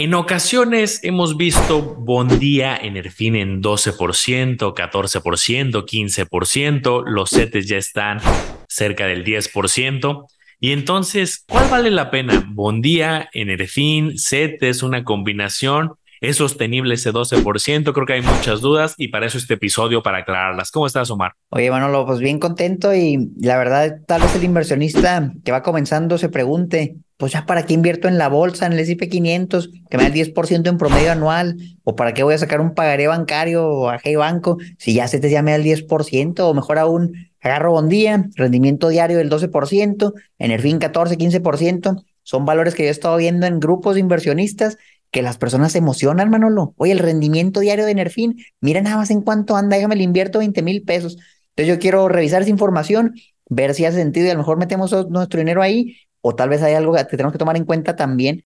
En ocasiones hemos visto Bondía en Erfin en 12%, 14%, 15%, los CETES ya están cerca del 10%. Y entonces, ¿cuál vale la pena? Bondía, Enerfin, CETES, una combinación. ¿Es sostenible ese 12%? Creo que hay muchas dudas y para eso este episodio para aclararlas. ¿Cómo estás, Omar? Oye, Manolo, pues bien contento y la verdad, tal vez el inversionista que va comenzando se pregunte, pues ya para qué invierto en la bolsa, en el S&P 500, que me da el 10% en promedio anual, o para qué voy a sacar un pagaré bancario o a Hey Banco, si ya se te da el 10%, o mejor aún, agarro Bondía, rendimiento diario del 12%, en el fin 14, 15%, son valores que yo he estado viendo en grupos de inversionistas que las personas se emocionan, Manolo. Oye, el rendimiento diario de Nerfin, mira nada más en cuánto anda, déjame le invierto 20 mil pesos. Entonces yo quiero revisar esa información, ver si hace sentido y a lo mejor metemos nuestro dinero ahí o tal vez hay algo que tenemos que tomar en cuenta también.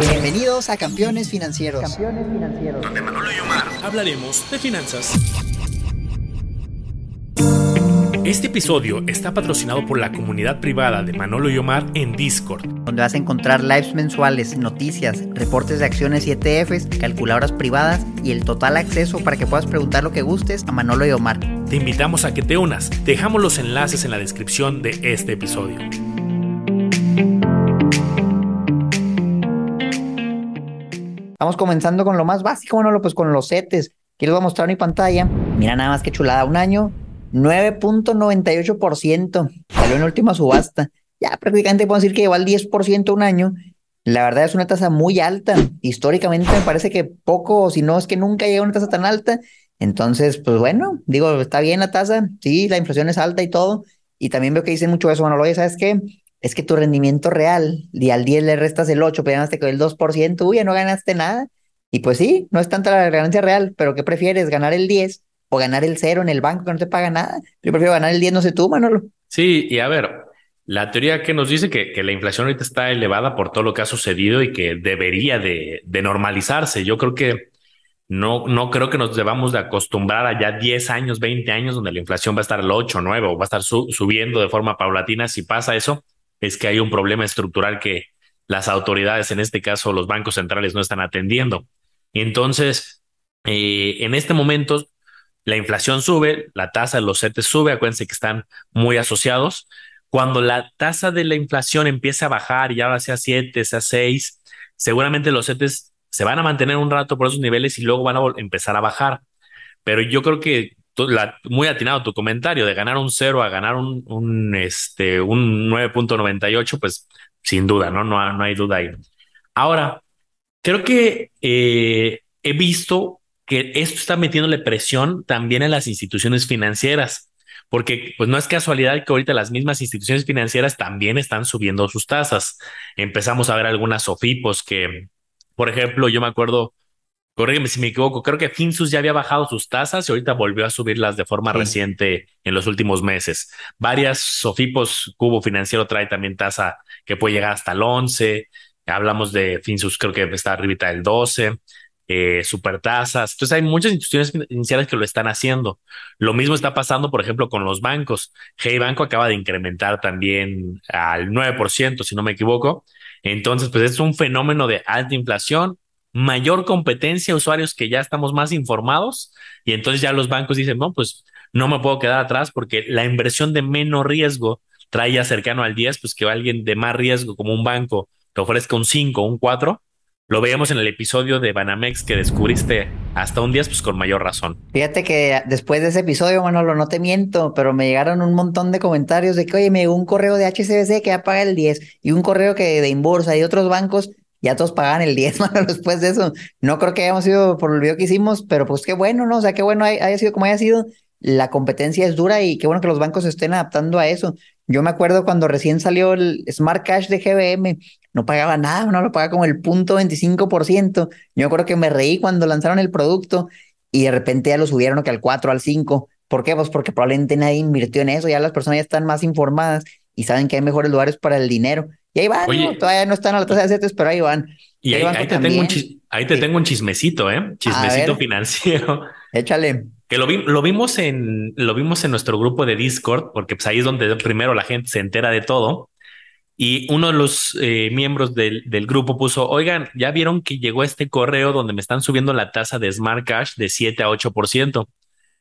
Bienvenidos a Campeones Financieros. Campeones Financieros. Donde Manolo y Omar hablaremos de finanzas. Este episodio está patrocinado por la comunidad privada de Manolo y Omar en Discord, donde vas a encontrar lives mensuales, noticias, reportes de acciones y ETFs, calculadoras privadas y el total acceso para que puedas preguntar lo que gustes a Manolo y Omar. Te invitamos a que te unas. Dejamos los enlaces en la descripción de este episodio. Vamos comenzando con lo más básico, Manolo, pues con los CETES. Aquí les voy a mostrar mi pantalla. Mira nada más que chulada, un año 9.98%. Salió en última subasta. Ya prácticamente puedo decir que lleva al 10% un año. La verdad es una tasa muy alta. Históricamente me parece que poco, si no es que nunca llega a una tasa tan alta. Entonces, pues bueno, digo, está bien la tasa. Sí, la inflación es alta y todo. Y también veo que dicen mucho eso. Bueno, lo ¿sabes qué? Es que tu rendimiento real, y al 10 le restas el 8, pero ganaste con el 2%, uy, ya no ganaste nada. Y pues sí, no es tanta la ganancia real, pero ¿qué prefieres? ¿Ganar el 10 o ganar el cero en el banco que no te paga nada. Yo prefiero ganar el 10, no sé tú, Manolo. Sí, y a ver, la teoría que nos dice que, que, la inflación ahorita está elevada por todo lo que ha sucedido y que debería de, de, normalizarse. Yo creo que no, no creo que nos debamos de acostumbrar a ya 10 años, 20 años donde la inflación va a estar al 8, 9 o va a estar subiendo de forma paulatina. Si pasa eso, es que hay un problema estructural que las autoridades, en este caso los bancos centrales, no están atendiendo. Entonces, eh, en este momento, la inflación sube, la tasa de los CETES sube, acuérdense que están muy asociados. Cuando la tasa de la inflación empiece a bajar y ahora sea 7, sea 6, seguramente los CETES se van a mantener un rato por esos niveles y luego van a empezar a bajar. Pero yo creo que muy atinado tu comentario de ganar un 0 a ganar un, un, este, un 9.98, pues sin duda, ¿no? ¿no? No hay duda ahí. Ahora, creo que eh, he visto que esto está metiéndole presión también a las instituciones financieras, porque pues no es casualidad que ahorita las mismas instituciones financieras también están subiendo sus tasas. Empezamos a ver algunas SOFIPOS que, por ejemplo, yo me acuerdo, corrígeme si me equivoco, creo que Finsus ya había bajado sus tasas y ahorita volvió a subirlas de forma reciente en los últimos meses. Varias SOFIPOS, Cubo Financiero trae también tasa que puede llegar hasta el 11. Hablamos de Finsus, creo que está arribita del 12 eh, supertasas. Entonces hay muchas instituciones financieras que lo están haciendo. Lo mismo está pasando, por ejemplo, con los bancos. Hey Banco acaba de incrementar también al 9%, si no me equivoco. Entonces, pues es un fenómeno de alta inflación, mayor competencia, usuarios que ya estamos más informados y entonces ya los bancos dicen, no, pues no me puedo quedar atrás porque la inversión de menos riesgo trae ya cercano al 10, pues que alguien de más riesgo como un banco te ofrezca un 5, un 4, lo veíamos en el episodio de Banamex que descubriste hasta un 10, pues con mayor razón. Fíjate que después de ese episodio, Manolo, no te miento, pero me llegaron un montón de comentarios de que, oye, me llegó un correo de HCBC que ya paga el 10 y un correo que de Inbursa y otros bancos ya todos pagan el 10, Manolo, después de eso. No creo que hayamos sido por el video que hicimos, pero pues qué bueno, ¿no? O sea, qué bueno haya sido como haya sido. La competencia es dura y qué bueno que los bancos se estén adaptando a eso. Yo me acuerdo cuando recién salió el Smart Cash de GBM, no pagaba nada, no lo pagaba como el punto 25%. Yo me acuerdo que me reí cuando lanzaron el producto y de repente ya lo subieron que al 4, al 5. ¿Por qué? Pues porque probablemente nadie invirtió en eso, ya las personas ya están más informadas y saben que hay mejores lugares para el dinero. Y ahí van, todavía no están a la tasa de CETES, pero ahí van. Y ahí, te, tengo un ahí te tengo un chismecito, ¿eh? Chismecito financiero. Échale. Que lo, lo, vimos en, lo vimos en nuestro grupo de Discord, porque pues ahí es donde primero la gente se entera de todo. Y uno de los eh, miembros del, del, grupo puso, oigan, ya vieron que llegó este correo donde me están subiendo la tasa de Smart Cash de 7 a 8%. Entonces,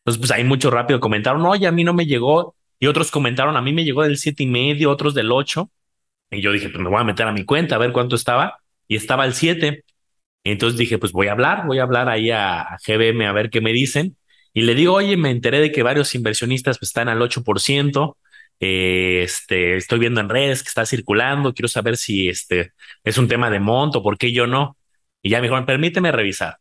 pues ahí mucho rápido comentaron, oye, a mí no me llegó. Y otros comentaron, a mí me llegó del siete y medio, otros del 8. Y yo dije, pues me voy a meter a mi cuenta a ver cuánto estaba. Y estaba el 7. Entonces dije, pues voy a hablar, voy a hablar ahí a, a GBM a ver qué me dicen. Y le digo, oye, me enteré de que varios inversionistas pues, están al 8%. Eh, este, estoy viendo en redes que está circulando, quiero saber si este es un tema de monto, ¿por qué yo no? Y ya me dijeron, permíteme revisar.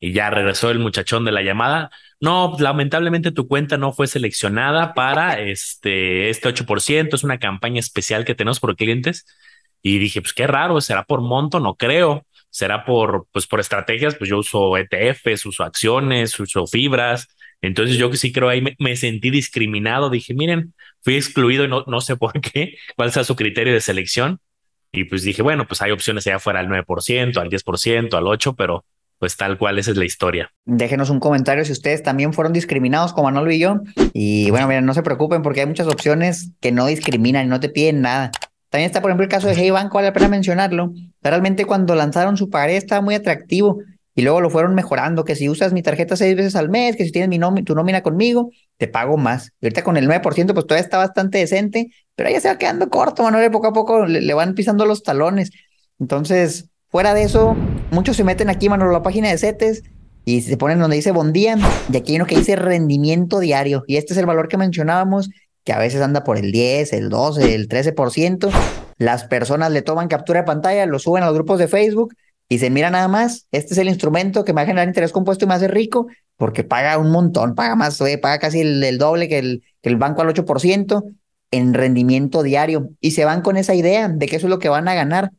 Y ya regresó el muchachón de la llamada. No, lamentablemente tu cuenta no fue seleccionada para este, este 8%, es una campaña especial que tenemos por clientes. Y dije, pues qué raro, será por monto, no creo. Será por, pues por estrategias, pues yo uso ETFs, uso acciones, uso fibras. Entonces yo sí creo ahí me, sentí discriminado. Dije, miren, fui excluido y no, no sé por qué, cuál sea su criterio de selección. Y pues dije, bueno, pues hay opciones allá fuera al 9%, al 10%, al 8%, pero pues tal cual esa es la historia. Déjenos un comentario si ustedes también fueron discriminados como Manolo y yo. Y bueno, miren, no se preocupen porque hay muchas opciones que no discriminan y no te piden nada. También está, por ejemplo, el caso de Hey Banco, vale la pena mencionarlo. Realmente cuando lanzaron su pagaré estaba muy atractivo y luego lo fueron mejorando, que si usas mi tarjeta seis veces al mes, que si tienes mi tu nómina conmigo, te pago más. Y ahorita con el 9%, pues todavía está bastante decente, pero ya se va quedando corto, Manuel, poco a poco le, van pisando los talones. Entonces, fuera de eso, muchos se meten aquí, Manuel, a la página de CETES y se ponen donde dice buen día, y aquí hay uno que dice rendimiento diario, y este es el valor que mencionábamos, que a veces anda por el 10, el 12, el 13%. Las personas le toman captura de pantalla, lo suben a los grupos de Facebook y se mira nada más, este es el instrumento que me va a generar interés compuesto y me hace rico, porque paga un montón, paga más, oye, paga casi el, el doble que el, que el banco al 8% en rendimiento diario. Y se van con esa idea de que eso es lo que van a ganar.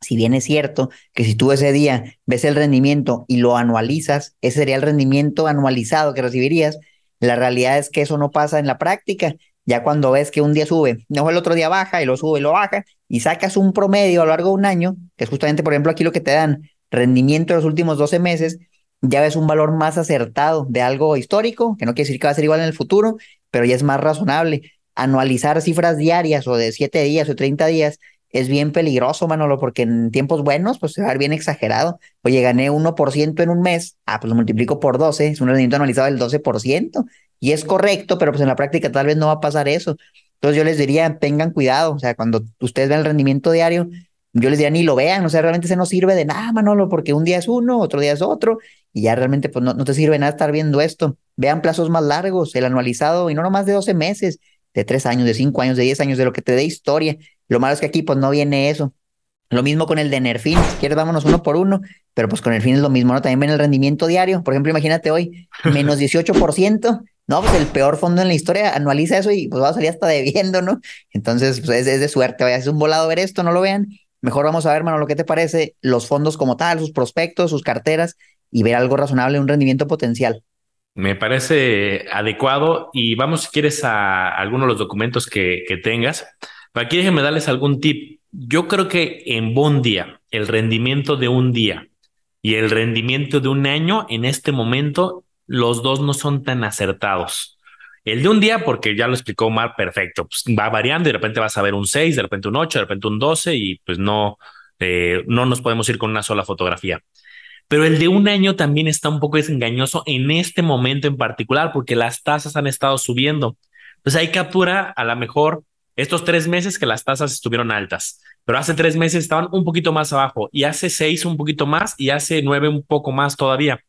Si bien es cierto que si tú ese día ves el rendimiento y lo anualizas, ese sería el rendimiento anualizado que recibirías, la realidad es que eso no pasa en la práctica. Ya cuando ves que un día sube, no el otro día baja y lo sube y lo baja, y sacas un promedio a lo largo de un año, que es justamente, por ejemplo, aquí lo que te dan rendimiento de los últimos 12 meses, ya ves un valor más acertado de algo histórico, que no quiere decir que va a ser igual en el futuro, pero ya es más razonable. Anualizar cifras diarias o de 7 días o 30 días es bien peligroso, Manolo, porque en tiempos buenos, pues se va a ver bien exagerado. Oye, gané 1% en un mes, ah, pues lo multiplico por 12, es un rendimiento anualizado del 12%, y es correcto, pero pues en la práctica tal vez no va a pasar eso. Entonces yo les diría, tengan cuidado, o sea, cuando ustedes ven el rendimiento diario, yo les diría ni lo vean, o sea, realmente se no sirve de nada, Manolo, porque un día es uno, otro día es otro, y ya realmente pues no, no te sirve nada estar viendo esto. Vean plazos más largos, el anualizado, y no nomás de 12 meses, de 3 años, de 5 años, de 10 años, de lo que te dé historia. Lo malo es que aquí pues no viene eso. Lo mismo con el de Nerfin, si quieres vámonos uno por uno, pero pues con el fin es lo mismo, ¿no? También ven el rendimiento diario, por ejemplo, imagínate hoy, menos 18%, no, pues el peor fondo en la historia anualiza eso y pues va a salir hasta debiendo, ¿no? Entonces, pues es, de suerte, vaya, es un volado ver esto, no lo vean. Mejor vamos a ver, mano, lo que te parece, los fondos como tal, sus prospectos, sus carteras y ver algo razonable, un rendimiento potencial. Me parece adecuado y vamos, si quieres, a algunos de los documentos que, que tengas. Pero aquí déjenme darles algún tip. Yo creo que en buen día, el rendimiento de un día y el rendimiento de un año en este momento los dos no son tan acertados. El de un día, porque ya lo explicó Omar, perfecto, pues va variando y de repente vas a ver un 6, de repente un 8, de repente un 12 y pues no, eh, no nos podemos ir con una sola fotografía. Pero el de un año también está un poco desengañoso en este momento en particular porque las tasas han estado subiendo. Pues ahí captura a lo mejor estos tres meses que las tasas estuvieron altas, pero hace tres meses estaban un poquito más abajo y hace seis un poquito más y hace nueve un poco más todavía.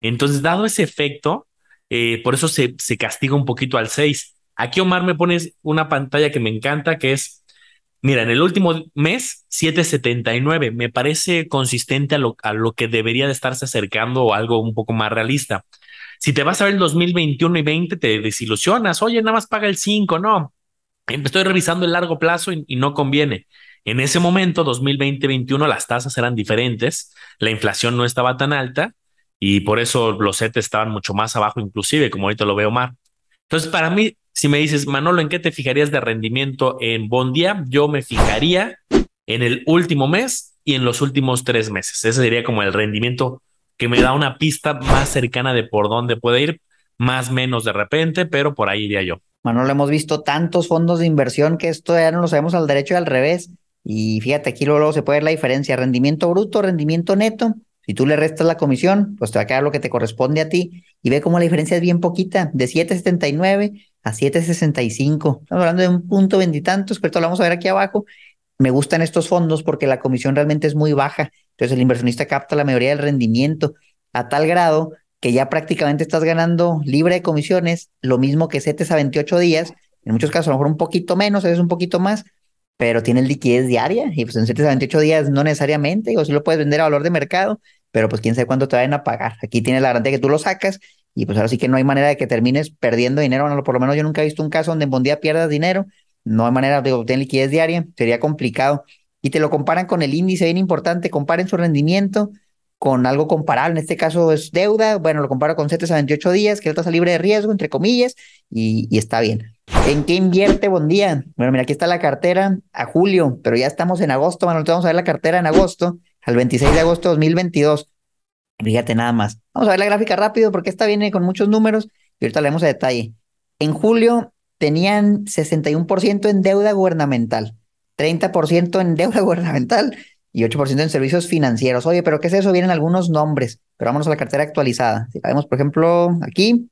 Entonces, dado ese efecto, eh, por eso se, se castiga un poquito al 6. Aquí Omar me pones una pantalla que me encanta, que es, mira, en el último mes, 779. Me parece consistente a lo, a lo que debería de estarse acercando o algo un poco más realista. Si te vas a ver el 2021 y 20, te desilusionas. Oye, nada más paga el 5, no. Estoy revisando el largo plazo y, y no conviene. En ese momento, 2020-21, las tasas eran diferentes, la inflación no estaba tan alta y por eso los CETES estaban mucho más abajo, inclusive, como ahorita lo veo más. Entonces, para mí, si me dices, Manolo, ¿en qué te fijarías de rendimiento en Bondia? Yo me fijaría en el último mes y en los últimos tres meses. Ese sería como el rendimiento que me da una pista más cercana de por dónde puede ir, más menos de repente, pero por ahí iría yo. Manolo, hemos visto tantos fondos de inversión que esto ya no lo sabemos al derecho y al revés. Y fíjate, aquí luego, luego se puede ver la diferencia, rendimiento bruto, rendimiento neto. Si tú le restas la comisión, pues te va a quedar lo que te corresponde a ti. Y ve cómo la diferencia es bien poquita, de 7.79 a 7.65. Estamos hablando de un punto veintitantos, esto lo vamos a ver aquí abajo. Me gustan estos fondos porque la comisión realmente es muy baja. Entonces el inversionista capta la mayoría del rendimiento a tal grado que ya prácticamente estás ganando libre de comisiones, lo mismo que CETES a 28 días, en muchos casos a lo mejor un poquito menos, a veces un poquito más, pero tiene liquidez diaria y pues en CETES a 28 días no necesariamente, o si lo puedes vender a valor de mercado, pero pues quién sabe cuándo te vayan a pagar. Aquí tienes la garantía que tú lo sacas y pues ahora sí que no hay manera de que termines perdiendo dinero, bueno, por lo menos yo nunca he visto un caso donde en Bondía pierdas dinero, no hay manera de obtener liquidez diaria, sería complicado. Y te lo comparan con el índice bien importante, comparen su rendimiento con algo comparable, en este caso es deuda, bueno, lo comparo con CETES a 28 días, que es tasa libre de riesgo, entre comillas, y, y está bien. ¿En qué invierte Bondía? Bueno, mira, aquí está la cartera a julio, pero ya estamos en agosto, bueno, vamos a ver la cartera en agosto, al 26 de agosto de 2022. Fíjate nada más. Vamos a ver la gráfica rápido porque esta viene con muchos números y ahorita leemos a detalle. En julio tenían 61% en deuda gubernamental, 30% en deuda gubernamental y 8% en servicios financieros. Oye, pero ¿qué es eso? Vienen algunos nombres, pero vámonos a la cartera actualizada. Si la vemos, por ejemplo, aquí,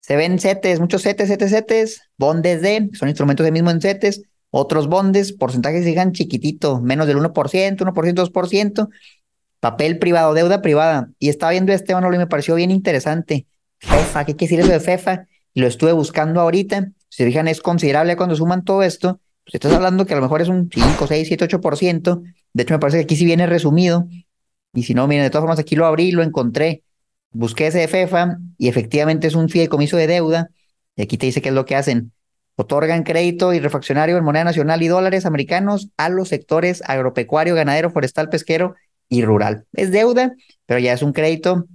se ven CETES, muchos CETES, CETES, CETES, bondes de, son instrumentos de mismo en CETES, otros bondes, porcentajes sigan chiquitito, menos del 1%, 1%, 2%, papel privado, deuda privada. Y estaba viendo este, bueno, y me pareció bien interesante. ¿qué quiere decir eso de FEFA? Y lo estuve buscando ahorita. Si se fijan, es considerable cuando suman todo esto. Pues estás hablando que a lo mejor es un 5, 6, 7, 8%. De hecho, me parece que aquí sí viene resumido. Y si no, miren, de todas formas, aquí lo abrí, lo encontré. Busqué ese de FEFA y efectivamente es un fideicomiso de deuda. Y aquí te dice qué es lo que hacen. Otorgan crédito y refaccionario en moneda nacional y dólares americanos a los sectores agropecuario, ganadero, forestal, pesquero y rural. Es deuda, pero ya es un crédito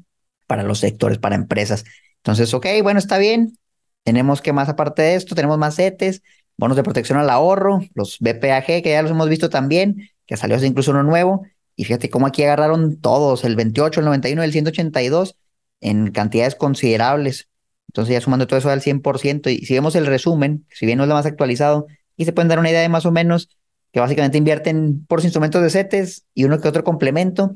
para los sectores, para empresas. Entonces, ok, bueno, está bien. Tenemos que más aparte de esto, tenemos más CETES, bonos de protección al ahorro, los BPAG, que ya los hemos visto también, que salió incluso uno nuevo. Y fíjate cómo aquí agarraron todos, el 28, el 91, el 182, en cantidades considerables. Entonces ya sumando todo eso al 100%. Y si vemos el resumen, si bien no es lo más actualizado, y se pueden dar una idea de más o menos que básicamente invierten por instrumentos de CETES y uno que otro complemento,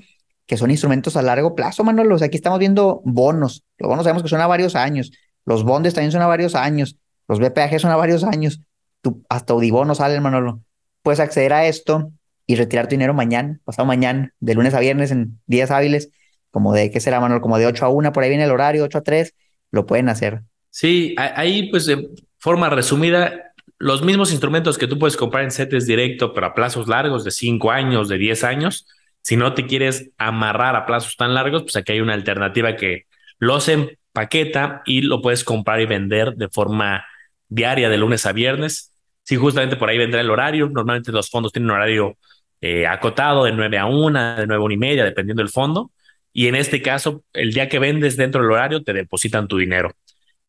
que son instrumentos a largo plazo, Manolo. O sea, aquí estamos viendo bonos. Los bonos sabemos que son a varios años. Los bondes también son a varios años. Los BPAG son a varios años. Tú, hasta Audibono sale, Manolo. Puedes acceder a esto y retirar tu dinero mañana, pasado mañana, de lunes a viernes en días hábiles, como de, ¿qué será, Manolo? Como de 8 a 1, por ahí viene el horario, 8 a 3, lo pueden hacer. Sí, ahí pues de forma resumida, los mismos instrumentos que tú puedes comprar en CETES directo, pero a plazos largos de 5 años, de 10 años, si no te quieres amarrar a plazos tan largos, pues aquí hay una alternativa que los empaqueta y lo puedes comprar y vender de forma diaria de lunes a viernes. Si justamente por ahí vendrá el horario, normalmente los fondos tienen un horario eh, acotado de 9 a 1, de 9 a 1 y media, dependiendo del fondo. Y en este caso, el día que vendes dentro del horario, te depositan tu dinero.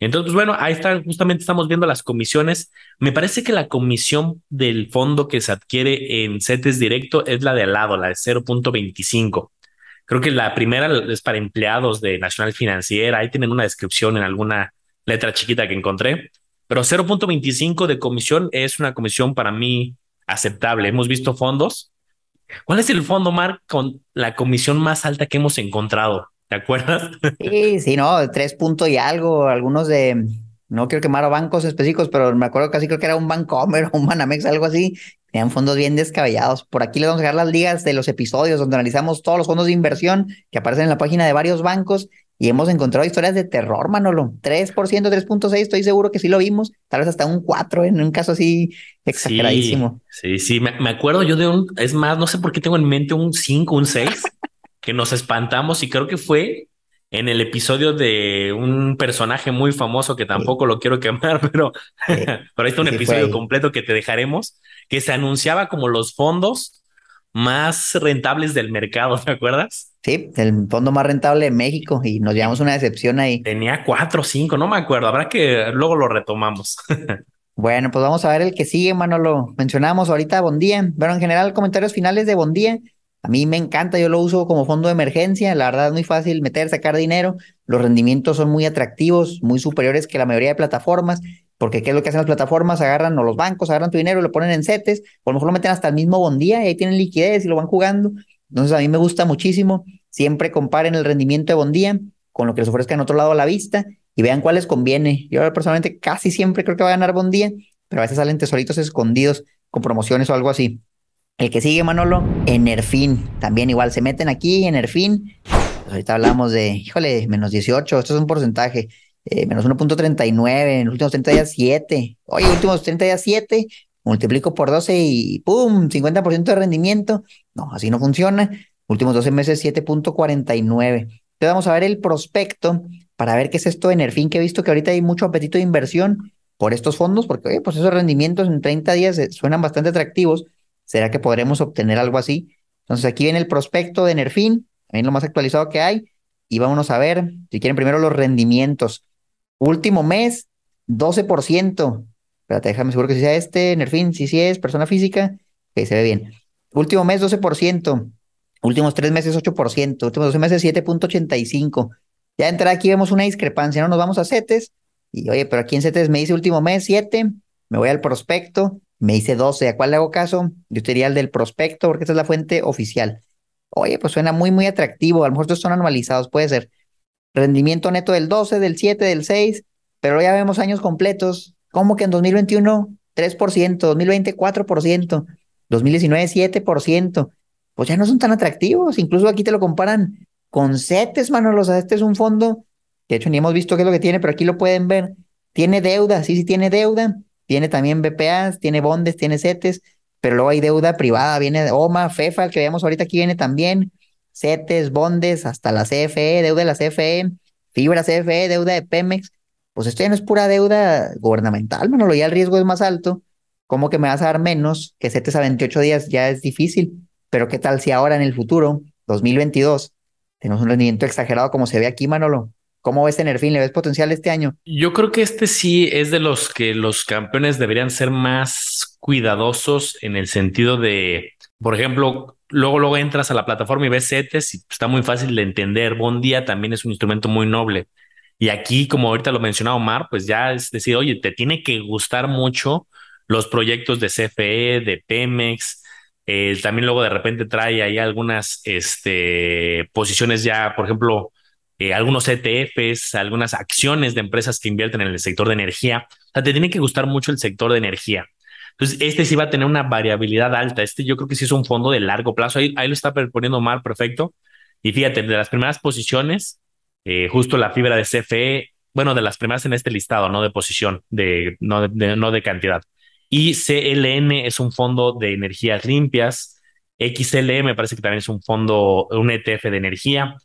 Entonces, pues bueno, ahí está, justamente estamos viendo las comisiones. Me parece que la comisión del fondo que se adquiere en CETES directo es la de al lado, la de 0.25. Creo que la primera es para empleados de Nacional Financiera. Ahí tienen una descripción en alguna letra chiquita que encontré. Pero 0.25 de comisión es una comisión para mí aceptable. Hemos visto fondos. ¿Cuál es el fondo, Mark, con la comisión más alta que hemos encontrado? ¿Te acuerdas? Sí, sí, no, tres puntos y algo, algunos de, no quiero quemar a bancos específicos, pero me acuerdo casi creo que era un Bancomer o un Banamex, algo así, tenían fondos bien descabellados. Por aquí les vamos a dejar las ligas de los episodios donde analizamos todos los fondos de inversión que aparecen en la página de varios bancos y hemos encontrado historias de terror, Manolo. 3%, 3.6, estoy seguro que sí lo vimos, tal vez hasta un 4 en un caso así exageradísimo. Sí, sí, Me, me, acuerdo yo de un, es más, no sé por qué tengo en mente un 5, un 6 que nos espantamos y creo que fue en el episodio de un personaje muy famoso que tampoco lo quiero quemar, pero, pero ahí está un episodio completo que te dejaremos, que se anunciaba como los fondos más rentables del mercado, ¿te acuerdas? Sí, el fondo más rentable de México y nos llevamos una decepción ahí. Tenía cuatro o cinco, no me acuerdo, habrá que luego lo retomamos. bueno, pues vamos a ver el que sigue, Manolo. Mencionamos ahorita Bondía, pero en general comentarios finales de Bondía. A mí me encanta, yo lo uso como fondo de emergencia, la verdad es muy fácil meter, sacar dinero, los rendimientos son muy atractivos, muy superiores que la mayoría de plataformas porque ¿qué es lo que hacen las plataformas? Agarran o los bancos, agarran tu dinero lo ponen en CETES, o lo mejor lo meten hasta el mismo bondía y ahí tienen liquidez y lo van jugando. Entonces a mí me gusta muchísimo. Siempre comparen el rendimiento de bondía con lo que les ofrezca en otro lado a la vista y vean cuál les conviene. Yo personalmente casi siempre creo que va a ganar bondía, pero a veces salen tesoritos escondidos con promociones o algo así. El que sigue, Manolo, Enerfin. También igual se meten aquí, Enerfin. Pues ahorita hablamos de, híjole, menos 18, esto es un porcentaje. Eh, menos 1.39, en los últimos 30 días 7. Oye, últimos 30 días 7, multiplico por 12 y ¡pum! 50% de rendimiento. No, así no funciona. Últimos 12 meses 7.49. Entonces vamos a ver el prospecto para ver qué es esto de Nerfin, que he visto que ahorita hay mucho apetito de inversión por estos fondos, porque oye, pues esos rendimientos en 30 días eh, suenan bastante atractivos. ¿Será que podremos obtener algo así? Entonces aquí viene el prospecto de Nerfin, también lo más actualizado que hay. Y vámonos a ver, si quieren primero los rendimientos. Último mes, 12%. Espérate, déjame seguro que si sea este, Nerfin, si sí es, persona física, que se ve bien. Último mes, 12%. Últimos tres meses, 8%. Últimos 12 meses, 7.85. Ya entrar aquí vemos una discrepancia, ¿no? Nos vamos a CETES. Y oye, pero aquí en CETES me dice último mes, 7. Me voy al prospecto, me dice 12. ¿A cuál le hago caso? Yo te diría el del prospecto, porque esta es la fuente oficial. Oye, pues suena muy, muy atractivo. A lo mejor estos son anualizados, puede ser rendimiento neto del 12, del 7, del 6, pero ya vemos años completos, como que en 2021 3%, 2020 4%, 2019 7%, pues ya no son tan atractivos, incluso aquí te lo comparan con CETES, Manolo, o este es un fondo, de hecho ni hemos visto qué es lo que tiene, pero aquí lo pueden ver, tiene deuda, sí, sí tiene deuda, tiene también BPAs, tiene bondes, tiene CETES, pero luego hay deuda privada, viene OMA, FEFA, que veamos ahorita aquí viene también, CETES, bondes, hasta la CFE, deuda de la CFE, fibra CFE, deuda de Pemex. Pues esto ya no es pura deuda gubernamental, Manolo, ya el riesgo es más alto. ¿Cómo que me vas a dar menos? Que CETES a 28 días ya es difícil. Pero ¿qué tal si ahora en el futuro, 2022, tenemos un rendimiento exagerado como se ve aquí, Manolo? ¿Cómo ves tener fin? ¿Le ves potencial este año? Yo creo que este sí es de los que los campeones deberían ser más cuidadosos en el sentido de, por ejemplo, luego, luego entras a la plataforma y ves CETES y está muy fácil de entender. Bon Día también es un instrumento muy noble. Y aquí, como ahorita lo mencionaba Omar, pues ya es decir, oye, te tiene que gustar mucho los proyectos de CFE, de Pemex. Eh, también luego de repente trae ahí algunas este, posiciones ya, por ejemplo, eh, algunos ETFs, algunas acciones de empresas que invierten en el sector de energía. O sea, te tiene que gustar mucho el sector de energía. Entonces, este sí va a tener una variabilidad alta. Este yo creo que sí es un fondo de largo plazo. Ahí, lo está poniendo Omar, perfecto. Y fíjate, de las primeras posiciones, eh, justo la fibra de CFE, bueno, de las primeras en este listado, no de posición, de, no, de, no de cantidad. Y CLN es un fondo de energías limpias. XLE me parece que también es un fondo, un ETF de energía.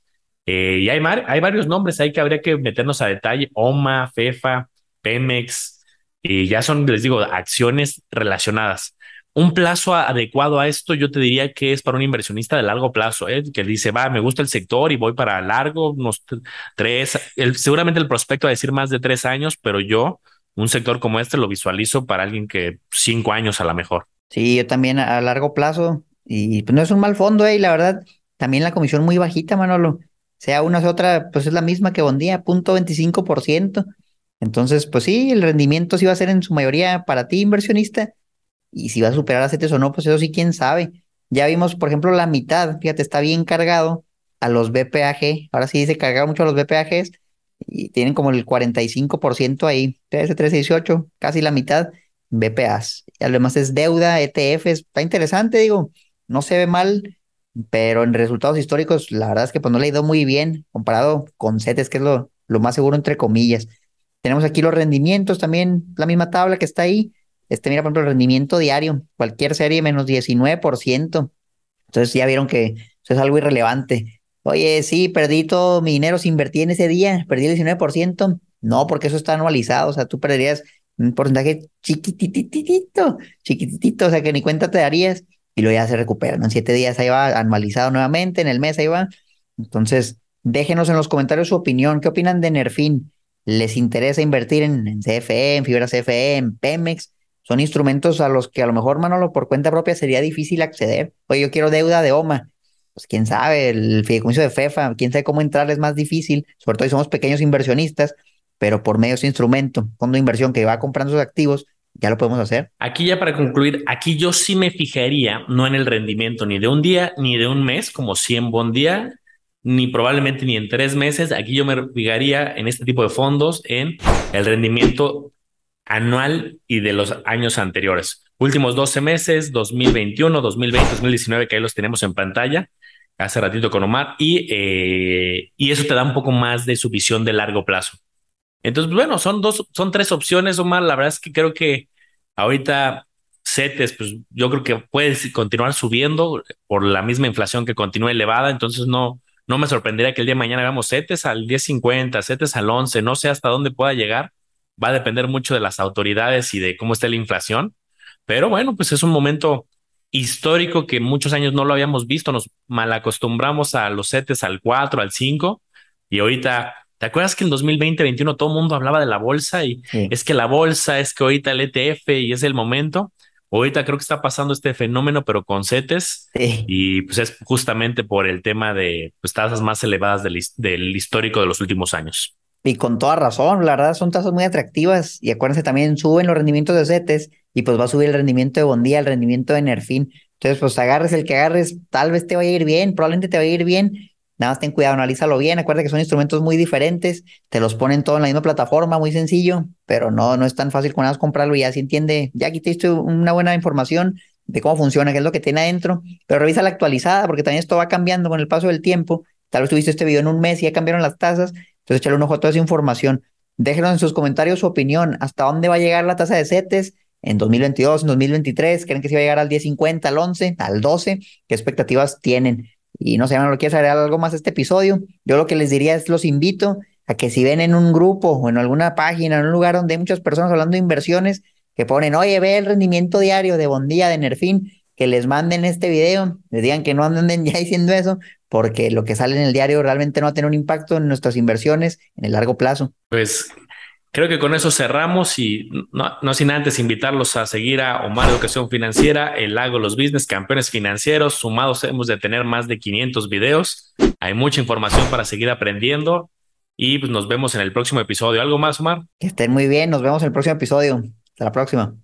Eh, y hay, hay varios nombres ahí que habría que meternos a detalle. OMA, FEFA, Pemex, y ya son, les digo, acciones relacionadas. Un plazo adecuado a esto, yo te diría que es para un inversionista de largo plazo, ¿eh? que dice, va, me gusta el sector y voy para largo, unos tres, seguramente el prospecto va a decir más de tres años, pero yo, un sector como este, lo visualizo para alguien que cinco años a lo mejor. Sí, yo también a largo plazo, y pues no es un mal fondo, eh, y la verdad, también la comisión muy bajita, Manolo. Sea una u otra, pues es la misma que Bondía, punto 25%. Entonces, pues sí, el rendimiento sí va a ser en su mayoría para ti, inversionista, y si va a superar a CETES o no, pues eso sí, quién sabe. Ya vimos, por ejemplo, la mitad, fíjate, está bien cargado a los BPAG, ahora sí dice cargar mucho a los BPAGs, y tienen como el 45% ahí, 13, 13, 18, casi la mitad BPAs. Y además es deuda, ETFs, está interesante, digo, no se ve mal, pero en resultados históricos, la verdad es que pues no le ha ido muy bien comparado con CETES, que es lo, lo más seguro entre comillas. Tenemos aquí los rendimientos también, la misma tabla que está ahí. Este, mira, por ejemplo, el rendimiento diario, cualquier serie menos 19%. Entonces ya vieron que eso es algo irrelevante. Oye, sí, perdí todo mi dinero, si invertí en ese día, perdí el 19%. No, porque eso está anualizado, o sea, tú perderías un porcentaje chiquititito, chiquititito, o sea, que ni cuenta te darías y luego ya se recupera. En siete días ahí va anualizado nuevamente, en el mes ahí va. Entonces, déjenos en los comentarios su opinión. ¿Qué opinan de Nerfin? Les interesa invertir en, CFE, en fibra CFE, en Pemex, son instrumentos a los que a lo mejor, Manolo, por cuenta propia sería difícil acceder. Oye, yo quiero deuda de OMA. Pues quién sabe, el fideicomiso de FEFA, quién sabe cómo entrar es más difícil, sobre todo si somos pequeños inversionistas. pero por medio de ese instrumento, fondo de inversión que va comprando sus activos, ya lo podemos hacer. Aquí ya para concluir, aquí yo sí me fijaría no en el rendimiento ni de un día ni de un mes, como 100 buen día, ni probablemente ni en tres meses. Aquí yo me fijaría en este tipo de fondos en el rendimiento anual y de los años anteriores. Últimos 12 meses, 2021, 2020, 2019, que ahí los tenemos en pantalla hace ratito con Omar, y, eh, y eso te da un poco más de su visión de largo plazo. Entonces, bueno, son dos, son tres opciones, Omar. La verdad es que creo que ahorita CETES, pues yo creo que puede continuar subiendo por la misma inflación que continúa elevada. Entonces, no, no me sorprendería que el día de mañana veamos CETES al 10.50, CETES al 11, no sé hasta dónde pueda llegar. Va a depender mucho de las autoridades y de cómo esté la inflación. Pero bueno, pues es un momento histórico que muchos años no lo habíamos visto. Nos malacostumbramos a los CETES al 4, al 5 y ahorita ¿Te acuerdas que en 2020-21 todo el mundo hablaba de la bolsa y es que la bolsa, es que ahorita el ETF y es el momento? Ahorita creo que está pasando este fenómeno, pero con CETES y pues es justamente por el tema de pues, tasas más elevadas del, del histórico de los últimos años. Y con toda razón, la verdad son tasas muy atractivas y acuérdense también suben los rendimientos de CETES y pues va a subir el rendimiento de Bondía, el rendimiento de Nerfin. Entonces pues agarres el que agarres, tal vez te vaya a ir bien, probablemente te va a ir bien Nada más ten cuidado, analízalo bien. Acuérdate que son instrumentos muy diferentes. Te los ponen todo en la misma plataforma, muy sencillo, pero no, no es tan fácil con nada comprarlo y ya se entiende. Ya aquí te diste una buena información de cómo funciona, qué es lo que tiene adentro, pero revisa la actualizada porque también esto va cambiando con el paso del tiempo. Tal vez tuviste este video en un mes y ya cambiaron las tasas, entonces échale un ojo a toda esa información. Déjenos en sus comentarios su opinión. ¿Hasta dónde va a llegar la tasa de CETES en 2022, en 2023? ¿Creen que se va a llegar al 10.50, al 11, al 12? ¿Qué expectativas tienen? Y no sé, no quieres agregar algo más a este episodio. Yo lo que les diría es los invito a que si ven en un grupo o en alguna página, en un lugar donde hay muchas personas hablando de inversiones, que ponen, oye, ve el rendimiento diario de Bondía, de Nerfin, que les manden este video, les digan que no anden ya diciendo eso, porque lo que sale en el diario realmente no va a tener un impacto en nuestras inversiones en el largo plazo. Pues Creo que con eso cerramos y no, sin antes invitarlos a seguir a Omar Educación Financiera, El Lago Los Business, campeones financieros. Sumados hemos de tener más de 500 videos. Hay mucha información para seguir aprendiendo y pues nos vemos en el próximo episodio. ¿Algo más, Omar? Que estén muy bien. Nos vemos en el próximo episodio. Hasta la próxima.